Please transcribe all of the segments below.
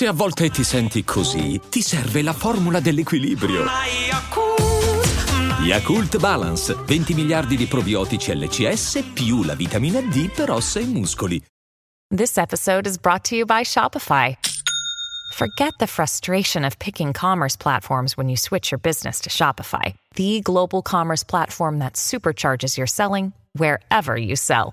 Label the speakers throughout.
Speaker 1: Se a volte ti senti così, ti serve la formula dell'equilibrio. Yakult Balance, 20 miliardi di probiotici LCS più la vitamina D per ossa e muscoli.
Speaker 2: This episode is brought to you by Shopify. Forget the frustration of picking commerce platforms when you switch your business to Shopify, the global commerce platform that supercharges your selling wherever you sell.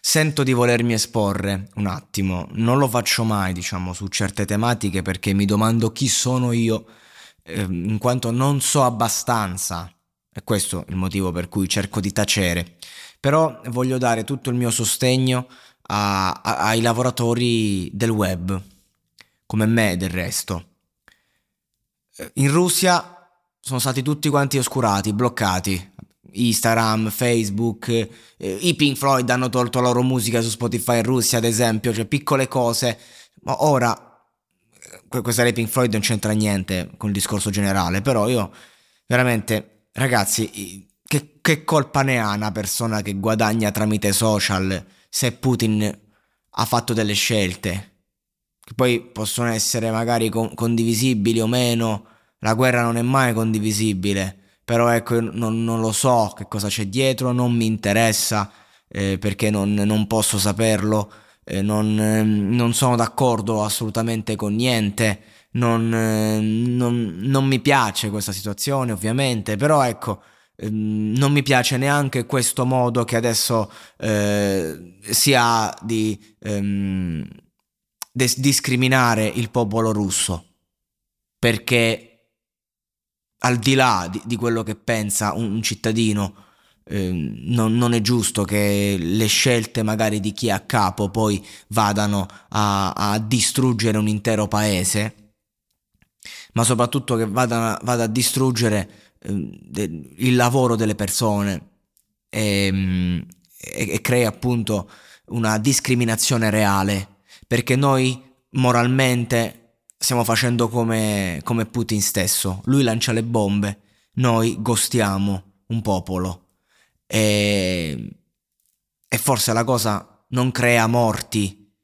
Speaker 3: Sento di volermi esporre un attimo, non lo faccio mai, diciamo, su certe tematiche perché mi domando chi sono io, eh, in quanto non so abbastanza. E questo è il motivo per cui cerco di tacere. Però voglio dare tutto il mio sostegno a, a, ai lavoratori del web, come me del resto. In Russia sono stati tutti quanti oscurati, bloccati, Instagram, Facebook, eh, i Pink Floyd hanno tolto la loro musica su Spotify in Russia, ad esempio, cioè piccole cose. Ma ora, questa dei Pink Floyd non c'entra niente con il discorso generale, però io veramente, ragazzi, che, che colpa ne ha una persona che guadagna tramite social se Putin ha fatto delle scelte? Che poi possono essere magari con- condivisibili o meno, la guerra non è mai condivisibile però ecco non, non, lo so che cosa c'è dietro, non mi interessa eh, perché non, non, posso saperlo, eh, non, eh, non, sono d'accordo assolutamente con niente, non, mi piace questa situazione ovviamente, però ecco ehm, non mi piace neanche questo modo che adesso eh, si ha di ehm, discriminare il popolo russo perché al di là di, di quello che pensa un, un cittadino, eh, non, non, è giusto che le scelte magari di chi è a capo poi vadano a, a distruggere un intero paese, ma soprattutto che vada, vada a distruggere eh, de, il lavoro delle persone e, e, e crea appunto una discriminazione reale, perché noi moralmente stiamo facendo come, come Putin stesso. Lui lancia le bombe, noi gostiamo un popolo. E, e forse la cosa non crea morti,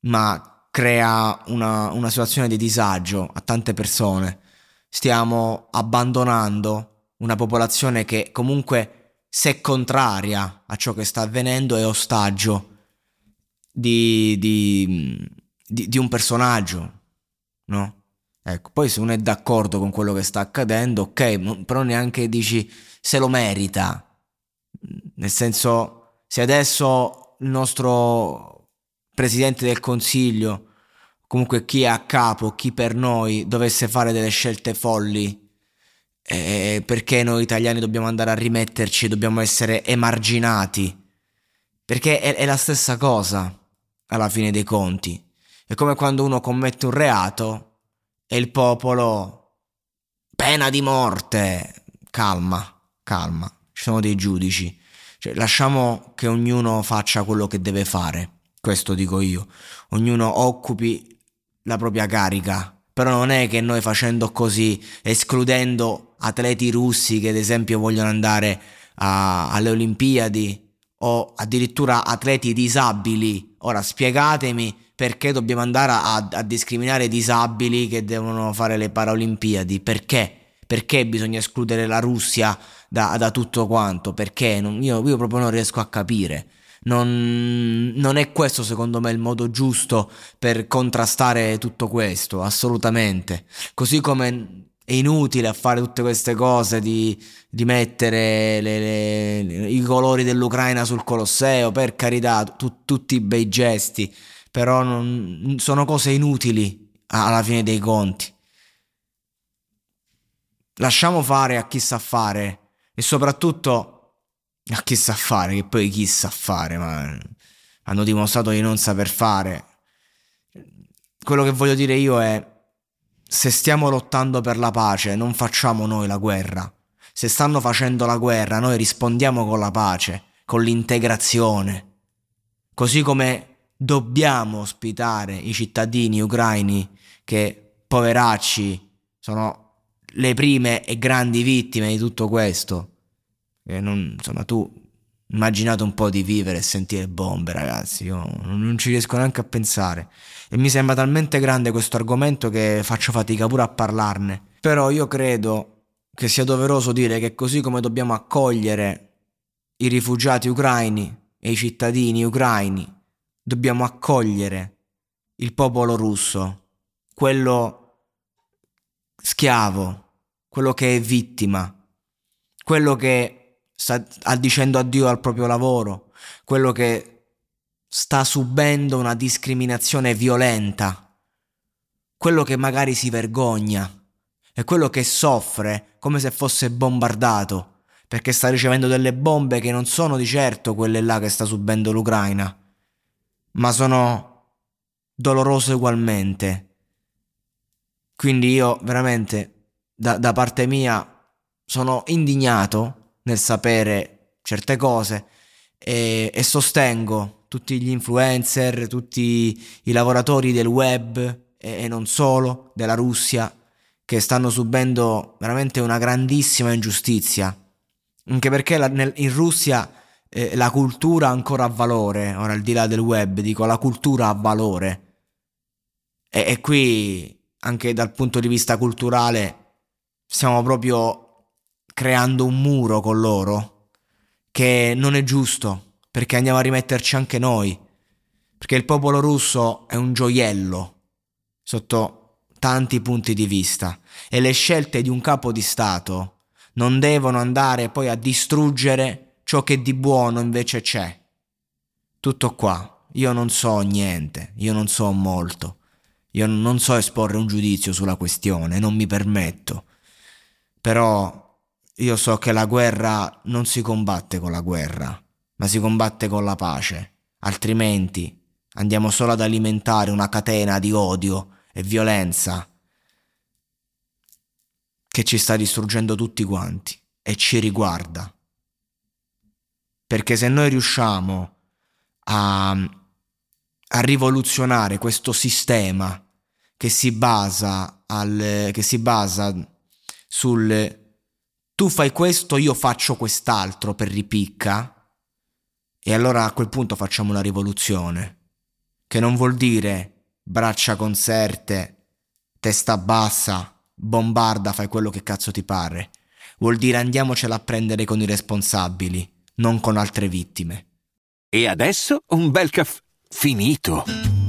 Speaker 3: ma crea una, una situazione di disagio a tante persone. Stiamo abbandonando una popolazione che comunque se contraria a ciò che sta avvenendo è ostaggio di, di, di, di un personaggio, no? Ecco, poi se uno è d'accordo con quello che sta accadendo, ok, però neanche dici se lo merita. Nel senso, se adesso il nostro presidente del consiglio, comunque chi è a capo, chi per noi, dovesse fare delle scelte folli, eh, perché noi italiani dobbiamo andare a rimetterci, dobbiamo essere emarginati? Perché è, è la stessa cosa alla fine dei conti. È come quando uno commette un reato e il popolo pena di morte. Calma, calma, ci sono dei giudici. Cioè, lasciamo che ognuno faccia quello che deve fare. Questo dico io. Ognuno occupi la propria carica. Però non è che noi facendo così, escludendo atleti russi che ad esempio vogliono andare a, alle Olimpiadi o addirittura atleti disabili. Ora spiegatemi perché dobbiamo andare a, a discriminare i disabili che devono fare le Paralimpiadi? Perché? Perché bisogna escludere la Russia da, da tutto quanto? Perché? Non, io, io, proprio non riesco a capire. Non, non, è questo secondo me il modo giusto per contrastare tutto questo, assolutamente. Così come è inutile fare tutte queste cose di, di mettere le, le, i colori dell'Ucraina sul Colosseo, per carità, tu, tutti i bei gesti però non, sono cose inutili alla fine dei conti. Lasciamo fare a chi sa fare e soprattutto a chi sa fare, che poi chi sa fare, ma hanno dimostrato di non saper fare. Quello che voglio dire io è se stiamo lottando per la pace, non facciamo noi la guerra. Se stanno facendo la guerra, noi rispondiamo con la pace, con l'integrazione. Così come dobbiamo ospitare i cittadini ucraini che, poveracci, sono le prime e grandi vittime di tutto questo. E non, insomma, tu immaginate un po' di vivere e sentire bombe, ragazzi. Io non ci riesco neanche a pensare. E mi sembra talmente grande questo argomento che faccio fatica pure a parlarne. Però io credo che sia doveroso dire che così come dobbiamo accogliere i rifugiati ucraini e i cittadini ucraini, dobbiamo accogliere il popolo russo, quello schiavo, quello che è vittima, quello che sta dicendo addio al proprio lavoro, quello che sta subendo una discriminazione violenta, quello che magari si vergogna e quello che soffre come se fosse bombardato perché sta ricevendo delle bombe che non sono di certo quelle là che sta subendo l'Ucraina, ma sono dolorose ugualmente. Quindi io veramente da, da parte mia sono indignato nel sapere certe cose e, e sostengo tutti gli influencer, tutti i lavoratori del web e, e non solo, della Russia, che stanno subendo veramente una grandissima ingiustizia. Anche perché la, nel, in Russia eh, la cultura ancora ha valore, ora al di là del web, dico la cultura ha valore. E, e qui, anche dal punto di vista culturale, stiamo proprio creando un muro con loro che non è giusto perché andiamo a rimetterci anche noi, perché il popolo russo è un gioiello sotto tanti punti di vista. E le scelte di un capo di Stato non devono andare poi a distruggere ciò che di buono invece c'è. Tutto qua, io non so niente, io non so molto, io non so esporre un giudizio sulla questione, non mi permetto, però io so che la guerra non si combatte con la guerra ma si combatte con la pace, altrimenti andiamo solo ad alimentare una catena di odio e violenza che ci sta distruggendo tutti quanti e ci riguarda. Perché se noi riusciamo a, a rivoluzionare questo sistema che si basa, al, che si basa sul tu fai questo, io faccio quest'altro per ripicca, e allora a quel punto facciamo una rivoluzione, che non vuol dire braccia conserte, testa bassa, bombarda, fai quello che cazzo ti pare. Vuol dire andiamocela a prendere con i responsabili, non con altre vittime.
Speaker 4: E adesso un bel caffè finito.